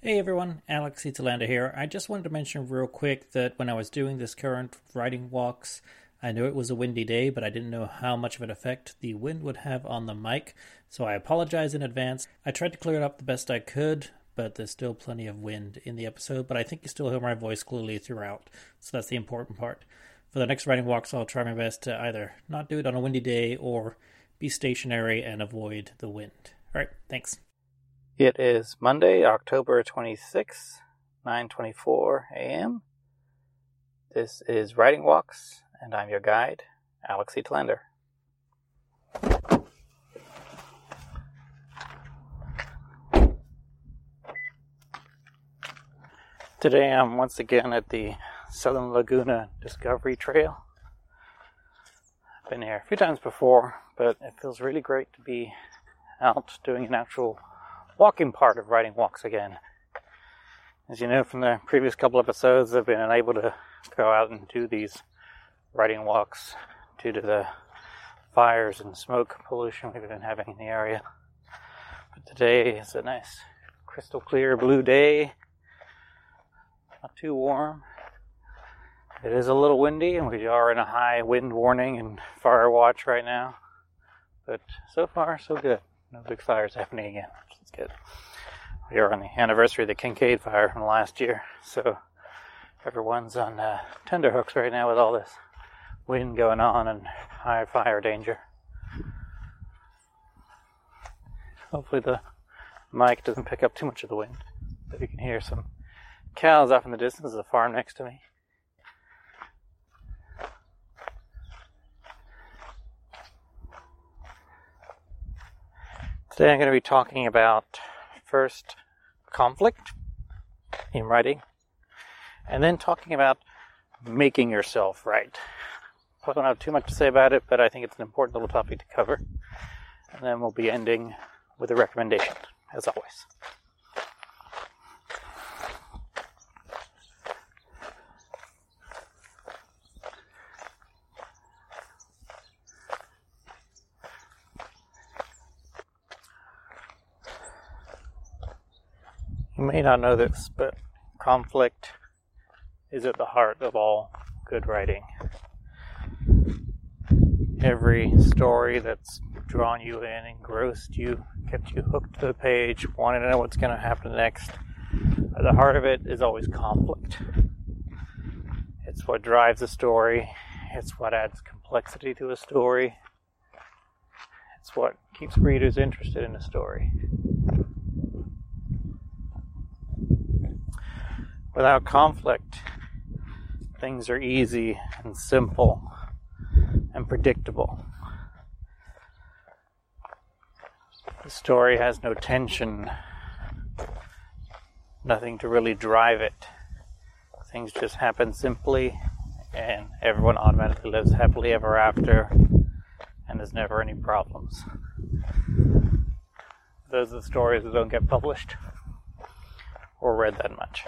Hey everyone, Alex C. Telander here. I just wanted to mention real quick that when I was doing this current writing walks, I knew it was a windy day, but I didn't know how much of an effect the wind would have on the mic, so I apologize in advance. I tried to clear it up the best I could, but there's still plenty of wind in the episode, but I think you still hear my voice clearly throughout, so that's the important part. For the next writing walks, I'll try my best to either not do it on a windy day or be stationary and avoid the wind. Alright, thanks. It is Monday, October 26, 9:24 a.m. This is Writing Walks, and I'm your guide, Alex E. Tlander. Today I'm once again at the Southern Laguna Discovery Trail. I've been here a few times before, but it feels really great to be out doing an actual walking part of writing walks again. As you know from the previous couple episodes, I've been unable to go out and do these writing walks due to the fires and smoke pollution we've been having in the area. But today is a nice crystal clear blue day, not too warm. It is a little windy, and we are in a high wind warning and fire watch right now. But so far, so good. No big fires happening again, good. We are on the anniversary of the Kincade fire from last year, so everyone's on uh, tenderhooks right now with all this wind going on and high fire danger. Hopefully, the mic doesn't pick up too much of the wind, but you can hear some cows off in the distance. There's a farm next to me. Today I'm going to be talking about first conflict in writing, and then talking about making yourself write. I don't have too much to say about it, but I think it's an important little topic to cover. And then we'll be ending with a recommendation, as always. You may not know this, but conflict is at the heart of all good writing. Every story that's drawn you in, engrossed you, kept you hooked to the page, wanting to know what's going to happen next. At the heart of it is always conflict. It's what drives a story, it's what adds complexity to a story, it's what keeps readers interested in a story. Without conflict, things are easy and simple and predictable. The story has no tension, nothing to really drive it. Things just happen simply, and everyone automatically lives happily ever after, and there's never any problems. Those are the stories that don't get published or read that much.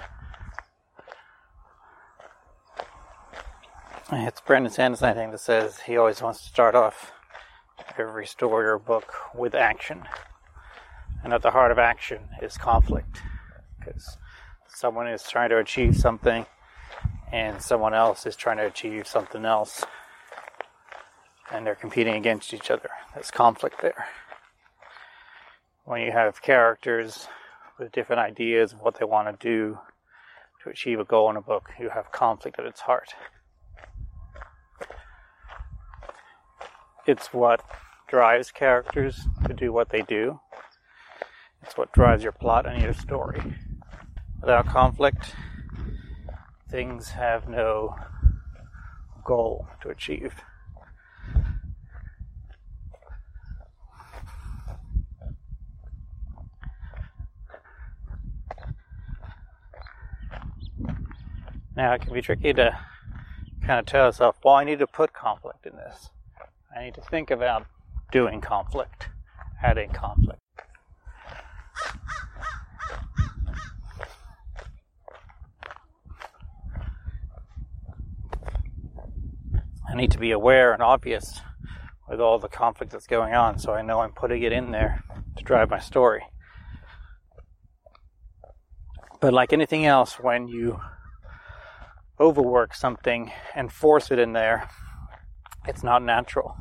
It's Brandon Sanderson, I think, that says he always wants to start off every story or book with action. And at the heart of action is conflict. Because someone is trying to achieve something and someone else is trying to achieve something else. And they're competing against each other. There's conflict there. When you have characters with different ideas of what they want to do to achieve a goal in a book, you have conflict at its heart. It's what drives characters to do what they do. It's what drives your plot and your story. Without conflict, things have no goal to achieve. Now, it can be tricky to kind of tell yourself, well, I need to put conflict in this. I need to think about doing conflict, adding conflict. I need to be aware and obvious with all the conflict that's going on so I know I'm putting it in there to drive my story. But like anything else, when you overwork something and force it in there, it's not natural.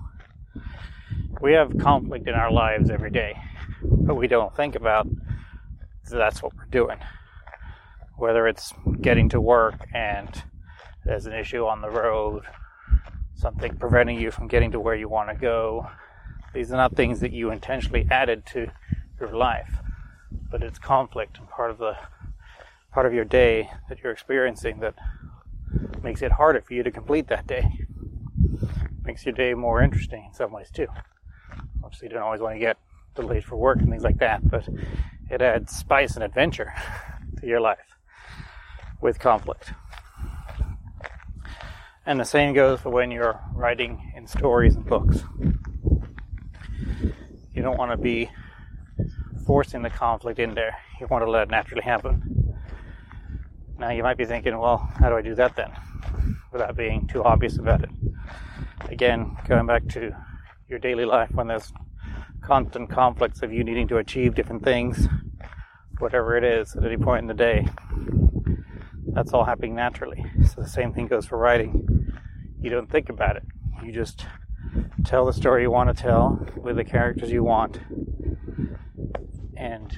We have conflict in our lives every day, but we don't think about that's what we're doing. Whether it's getting to work and there's an issue on the road, something preventing you from getting to where you want to go. These are not things that you intentionally added to your life, but it's conflict and part of the part of your day that you're experiencing that makes it harder for you to complete that day. Makes your day more interesting in some ways too. Obviously, you don't always want to get delayed for work and things like that, but it adds spice and adventure to your life with conflict. And the same goes for when you're writing in stories and books. You don't want to be forcing the conflict in there. You want to let it naturally happen. Now you might be thinking, well, how do I do that then? Without being too obvious about it. Again, going back to your daily life when there's constant conflicts of you needing to achieve different things, whatever it is, at any point in the day. That's all happening naturally. So the same thing goes for writing. You don't think about it. You just tell the story you want to tell with the characters you want. And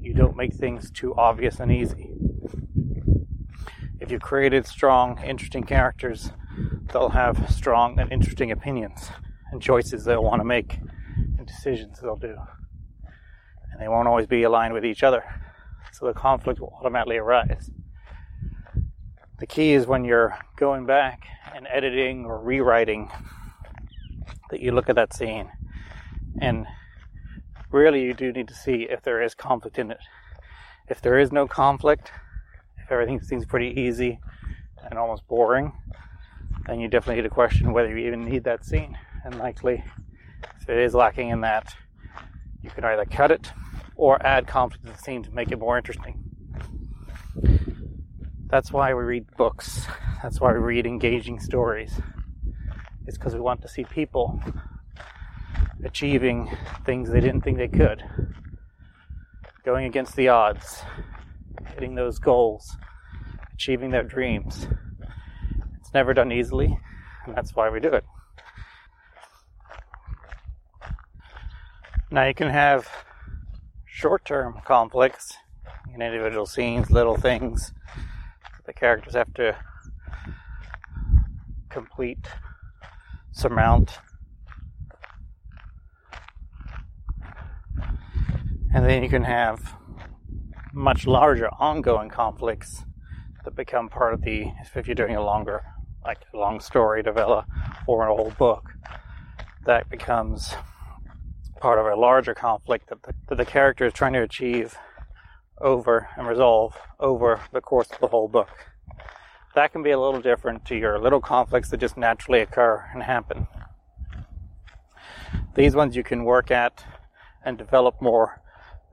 you don't make things too obvious and easy. If you created strong, interesting characters, they'll have strong and interesting opinions and choices they'll want to make and decisions they'll do. And they won't always be aligned with each other. So the conflict will automatically arise. The key is when you're going back and editing or rewriting that you look at that scene and really you do need to see if there is conflict in it. If there is no conflict, if everything seems pretty easy and almost boring, then you definitely need to question whether you even need that scene. And likely, if it is lacking in that, you can either cut it or add conflict to the scene to make it more interesting. That's why we read books. That's why we read engaging stories. It's because we want to see people achieving things they didn't think they could, going against the odds, hitting those goals, achieving their dreams. Never done easily, and that's why we do it. Now, you can have short term conflicts in individual scenes, little things the characters have to complete, surmount. And then you can have much larger ongoing conflicts that become part of the, if you're doing a longer, like a long story novella or an old book, that becomes part of a larger conflict that the, that the character is trying to achieve over and resolve over the course of the whole book. That can be a little different to your little conflicts that just naturally occur and happen. These ones you can work at and develop more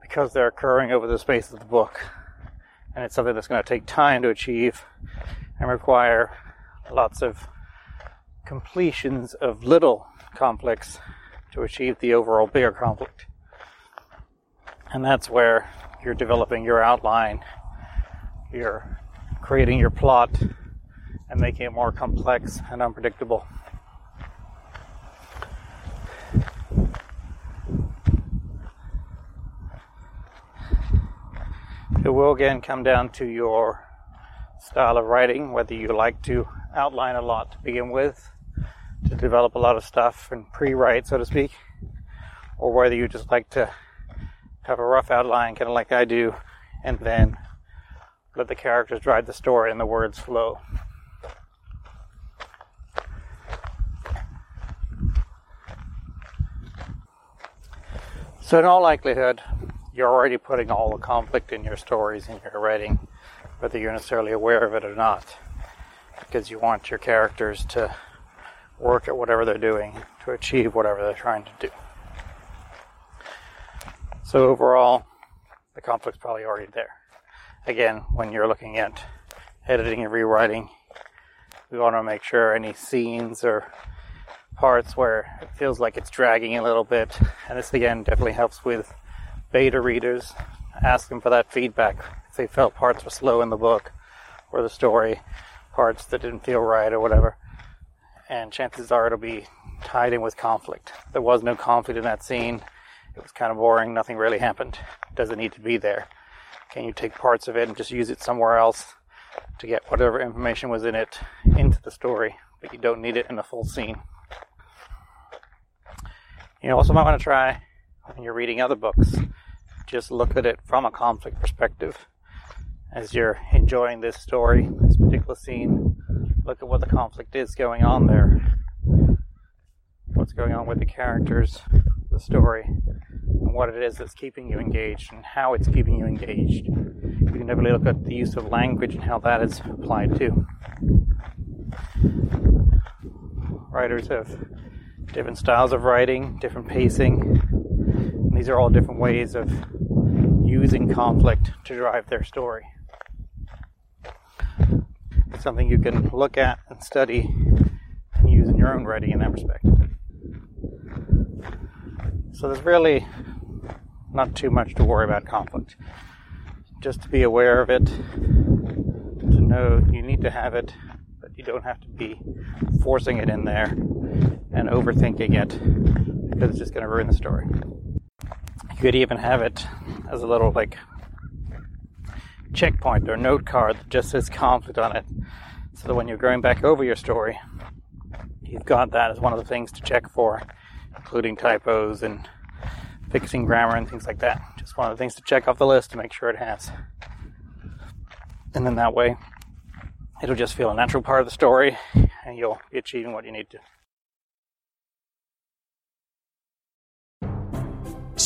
because they're occurring over the space of the book. And it's something that's going to take time to achieve and require lots of completions of little conflicts to achieve the overall bigger conflict. And that's where you're developing your outline, you're creating your plot, and making it more complex and unpredictable. It will again come down to your style of writing, whether you like to outline a lot to begin with, to develop a lot of stuff and pre write, so to speak, or whether you just like to have a rough outline, kind of like I do, and then let the characters drive the story and the words flow. So, in all likelihood, you're already putting all the conflict in your stories in your writing, whether you're necessarily aware of it or not, because you want your characters to work at whatever they're doing to achieve whatever they're trying to do. So overall, the conflict's probably already there. Again, when you're looking at editing and rewriting, we want to make sure any scenes or parts where it feels like it's dragging a little bit, and this again definitely helps with beta readers. Ask them for that feedback if they felt parts were slow in the book or the story, parts that didn't feel right or whatever. And chances are it'll be tied in with conflict. There was no conflict in that scene. It was kind of boring. Nothing really happened. Does it need to be there? Can you take parts of it and just use it somewhere else to get whatever information was in it into the story, but you don't need it in the full scene? You also might want to try when you're reading other books, just look at it from a conflict perspective. As you're enjoying this story, this particular scene, look at what the conflict is going on there. What's going on with the characters, the story, and what it is that's keeping you engaged and how it's keeping you engaged. You can definitely look at the use of language and how that is applied too. Writers have different styles of writing, different pacing. These are all different ways of using conflict to drive their story. It's something you can look at and study and use in your own writing in that respect. So there's really not too much to worry about conflict. Just to be aware of it, to know you need to have it, but you don't have to be forcing it in there and overthinking it because it's just going to ruin the story. You could even have it as a little like checkpoint or note card that just says conflict on it so that when you're going back over your story, you've got that as one of the things to check for, including typos and fixing grammar and things like that. Just one of the things to check off the list to make sure it has. And then that way, it'll just feel a natural part of the story and you'll be achieving what you need to.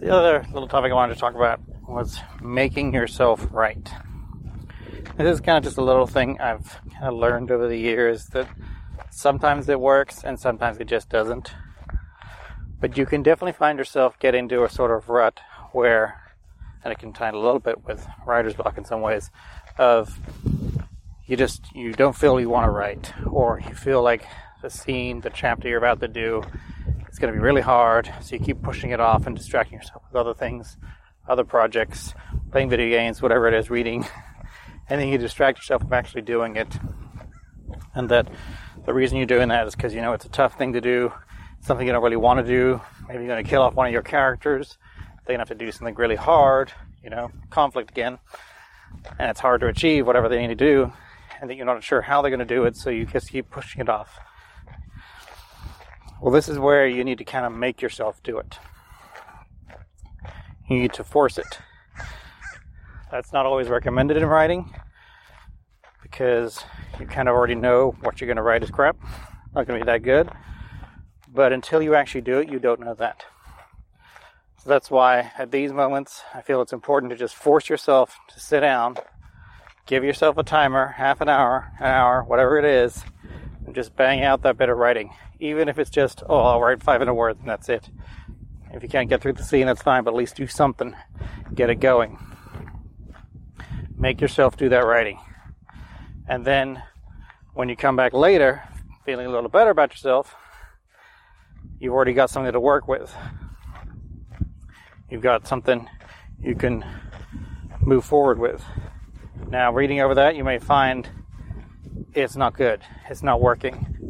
The other little topic I wanted to talk about was making yourself write. This is kind of just a little thing I've kind of learned over the years that sometimes it works and sometimes it just doesn't. But you can definitely find yourself get into a sort of rut where, and it can tie a little bit with writer's block in some ways, of you just you don't feel you want to write, or you feel like the scene, the chapter you're about to do going to be really hard, so you keep pushing it off and distracting yourself with other things, other projects, playing video games, whatever it is, reading, and then you distract yourself from actually doing it. And that the reason you're doing that is because you know it's a tough thing to do, something you don't really want to do. Maybe you're going to kill off one of your characters. They're going to have to do something really hard, you know, conflict again. And it's hard to achieve whatever they need to do, and that you're not sure how they're going to do it, so you just keep pushing it off. Well, this is where you need to kind of make yourself do it. You need to force it. That's not always recommended in writing because you kind of already know what you're going to write is crap. Not going to be that good. But until you actually do it, you don't know that. So that's why at these moments, I feel it's important to just force yourself to sit down, give yourself a timer, half an hour, an hour, whatever it is, and just bang out that bit of writing even if it's just, oh, I'll write 500 words and that's it. If you can't get through the scene, that's fine, but at least do something. Get it going. Make yourself do that writing. And then when you come back later, feeling a little better about yourself, you've already got something to work with. You've got something you can move forward with. Now, reading over that, you may find it's not good, it's not working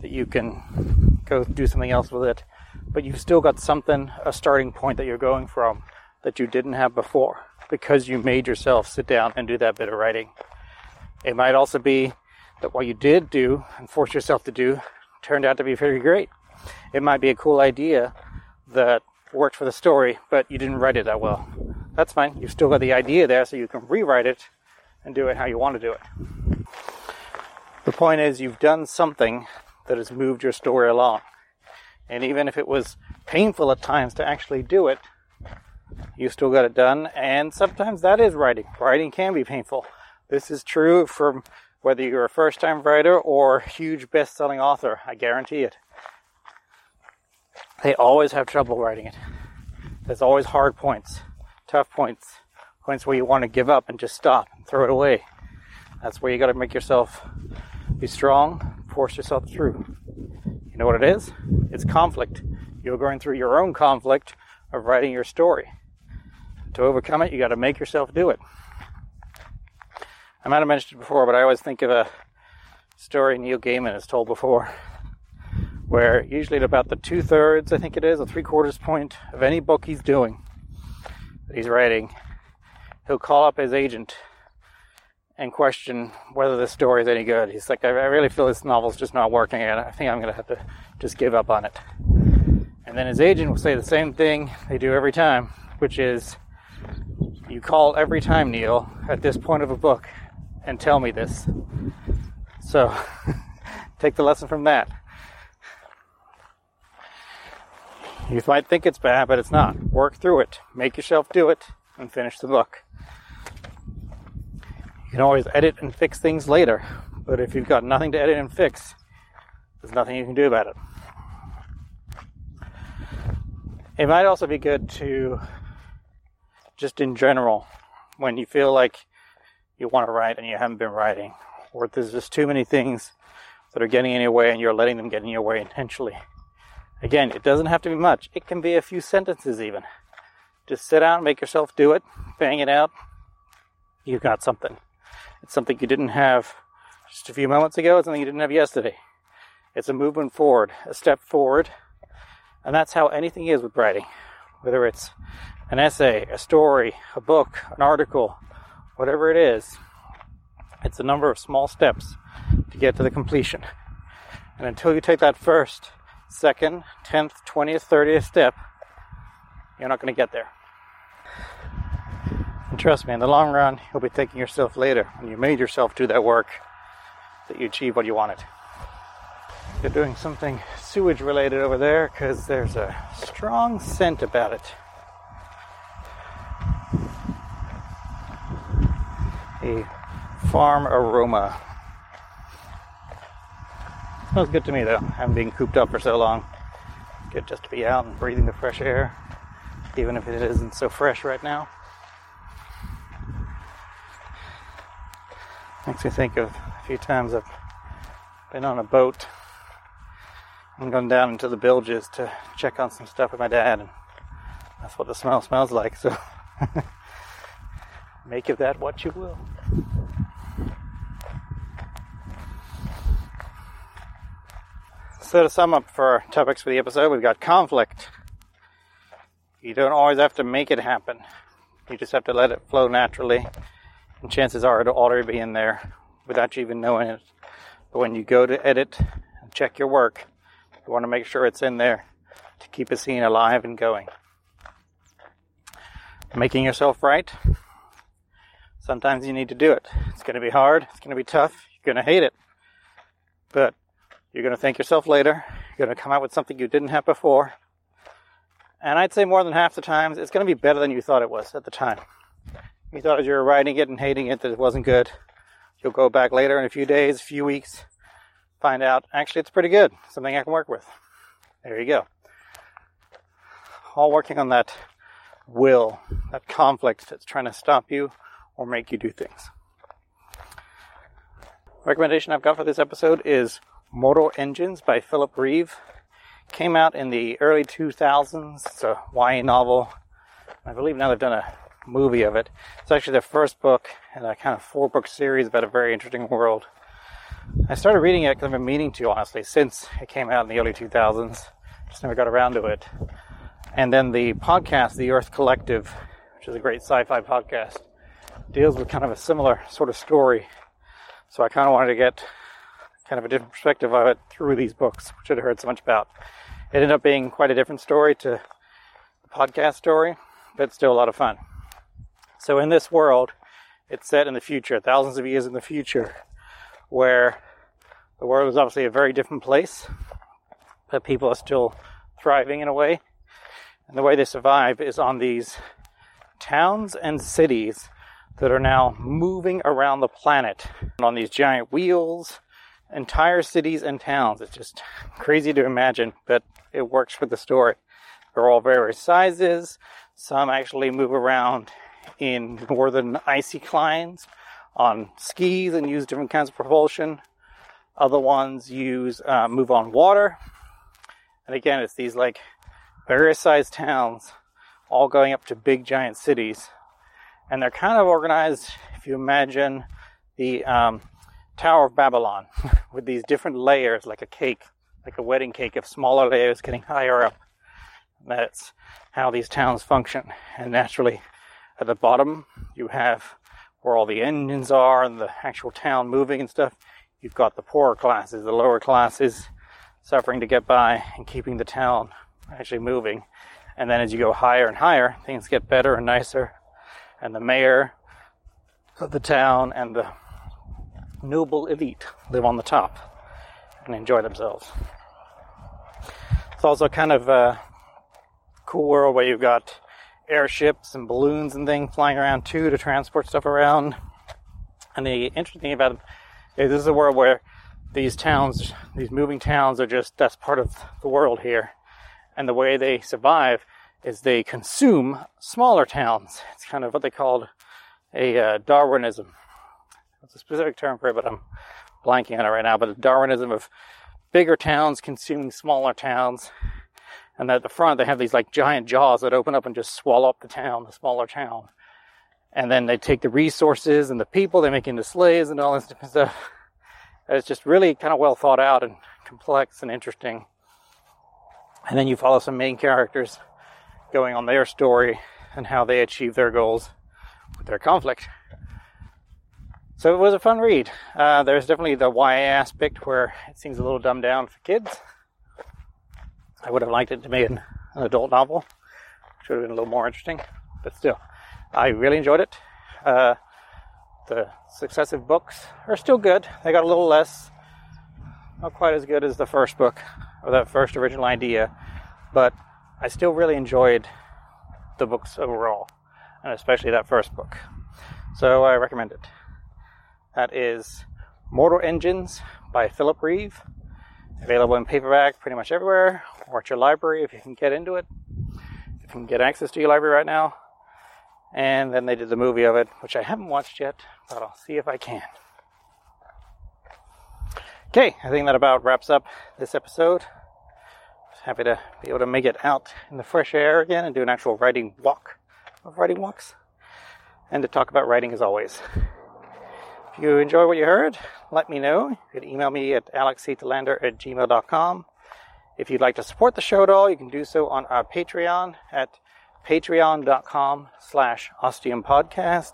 that you can go do something else with it. But you've still got something, a starting point that you're going from that you didn't have before because you made yourself sit down and do that bit of writing. It might also be that what you did do and force yourself to do turned out to be very great. It might be a cool idea that worked for the story, but you didn't write it that well. That's fine. You've still got the idea there, so you can rewrite it and do it how you want to do it. The point is, you've done something that has moved your story along. And even if it was painful at times to actually do it, you still got it done. And sometimes that is writing. Writing can be painful. This is true from whether you're a first time writer or huge best selling author. I guarantee it. They always have trouble writing it. There's always hard points, tough points, points where you want to give up and just stop and throw it away. That's where you got to make yourself be strong, force yourself through. You know what it is? It's conflict. You're going through your own conflict of writing your story. To overcome it, you got to make yourself do it. I might have mentioned it before, but I always think of a story Neil Gaiman has told before, where usually at about the two thirds, I think it is, or three quarters point of any book he's doing, that he's writing, he'll call up his agent and question whether the story is any good. He's like, I really feel this novel's just not working, and I think I'm going to have to just give up on it. And then his agent will say the same thing they do every time, which is, You call every time, Neil, at this point of a book, and tell me this. So, take the lesson from that. You might think it's bad, but it's not. Work through it. Make yourself do it and finish the book. You can always edit and fix things later, but if you've got nothing to edit and fix, there's nothing you can do about it. It might also be good to, just in general, when you feel like you want to write and you haven't been writing, or there's just too many things that are getting in your way and you're letting them get in your way intentionally. Again, it doesn't have to be much. It can be a few sentences even. Just sit down, make yourself do it, bang it out. You've got something. It's something you didn't have just a few moments ago. It's something you didn't have yesterday. It's a movement forward, a step forward. And that's how anything is with writing. Whether it's an essay, a story, a book, an article, whatever it is, it's a number of small steps to get to the completion. And until you take that first, second, tenth, twentieth, thirtieth step, you're not going to get there. And trust me, in the long run, you'll be thanking yourself later when you made yourself do that work that you achieved what you wanted. You're doing something sewage related over there because there's a strong scent about it. a farm aroma. Smells good to me though. I haven't been cooped up for so long. Good just to be out and breathing the fresh air, even if it isn't so fresh right now. Makes me think of a few times I've been on a boat and gone down into the bilges to check on some stuff with my dad, and that's what the smell smells like. So. Make of that what you will. So, to sum up for topics for the episode, we've got conflict. You don't always have to make it happen, you just have to let it flow naturally. And chances are it'll already be in there without you even knowing it. But when you go to edit and check your work, you want to make sure it's in there to keep a scene alive and going. Making yourself write Sometimes you need to do it. It's going to be hard. It's going to be tough. You're going to hate it. But you're going to thank yourself later. You're going to come out with something you didn't have before. And I'd say more than half the times, it's going to be better than you thought it was at the time. You thought as you were writing it and hating it that it wasn't good. You'll go back later in a few days, a few weeks, find out actually it's pretty good. Something I can work with. There you go. All working on that will, that conflict that's trying to stop you or make you do things. Recommendation I've got for this episode is Mortal Engines by Philip Reeve. Came out in the early 2000s. It's a YA novel. I believe now they've done a movie of it. It's actually the first book in a kind of four book series about a very interesting world. I started reading it because I've been meaning to, honestly, since it came out in the early 2000s. Just never got around to it. And then the podcast, The Earth Collective, which is a great sci fi podcast, deals with kind of a similar sort of story. So I kind of wanted to get kind of a different perspective of it through these books, which I'd heard so much about. It ended up being quite a different story to the podcast story, but still a lot of fun. So in this world, it's set in the future, thousands of years in the future, where the world is obviously a very different place, but people are still thriving in a way. And the way they survive is on these towns and cities that are now moving around the planet on these giant wheels, entire cities and towns. It's just crazy to imagine, but it works for the story. They're all various sizes. Some actually move around in northern icy climes on skis and use different kinds of propulsion. Other ones use uh, move on water. And again, it's these like various sized towns all going up to big giant cities. And they're kind of organized, if you imagine the um, Tower of Babylon, with these different layers, like a cake, like a wedding cake of smaller layers getting higher up. That's how these towns function. And naturally, at the bottom, you have where all the engines are and the actual town moving and stuff. You've got the poorer classes, the lower classes, suffering to get by and keeping the town actually moving. And then as you go higher and higher, things get better and nicer. And the mayor of the town and the noble elite live on the top and enjoy themselves. It's also kind of a cool world where you've got airships and balloons and things flying around too to transport stuff around. And the interesting thing about it is this is a world where these towns, these moving towns, are just that's part of the world here. And the way they survive is they consume smaller towns. It's kind of what they called a uh, Darwinism. It's a specific term for it, but I'm blanking on it right now. But a Darwinism of bigger towns consuming smaller towns and at the front they have these like giant jaws that open up and just swallow up the town, the smaller town. And then they take the resources and the people, they make into slaves and all this different stuff. It's just really kind of well thought out and complex and interesting. And then you follow some main characters going on their story and how they achieve their goals with their conflict. So it was a fun read. Uh, there's definitely the YA aspect where it seems a little dumbed down for kids I would have liked it to be an, an adult novel, which would have been a little more interesting. But still, I really enjoyed it. Uh, the successive books are still good. They got a little less, not quite as good as the first book or that first original idea, but I still really enjoyed the books overall, and especially that first book. So I recommend it. That is Mortal Engines by Philip Reeve. Available in paperback pretty much everywhere, or at your library if you can get into it. If you can get access to your library right now. And then they did the movie of it, which I haven't watched yet, but I'll see if I can. Okay, I think that about wraps up this episode. Happy to be able to make it out in the fresh air again and do an actual writing walk of writing walks. And to talk about writing as always. You enjoy what you heard, let me know. You can email me at alexctelander at gmail.com. If you'd like to support the show at all, you can do so on our Patreon at patreon.com slash ostiumpodcast,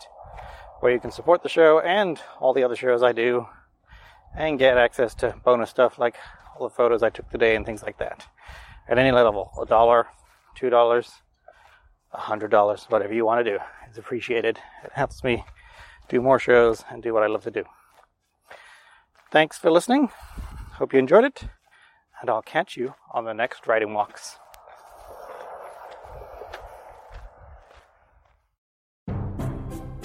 where you can support the show and all the other shows I do and get access to bonus stuff like all the photos I took today and things like that. At any level, a dollar, two dollars, a hundred dollars, whatever you want to do is appreciated. It helps me do more shows and do what I love to do. Thanks for listening. Hope you enjoyed it and I'll catch you on the next writing walks.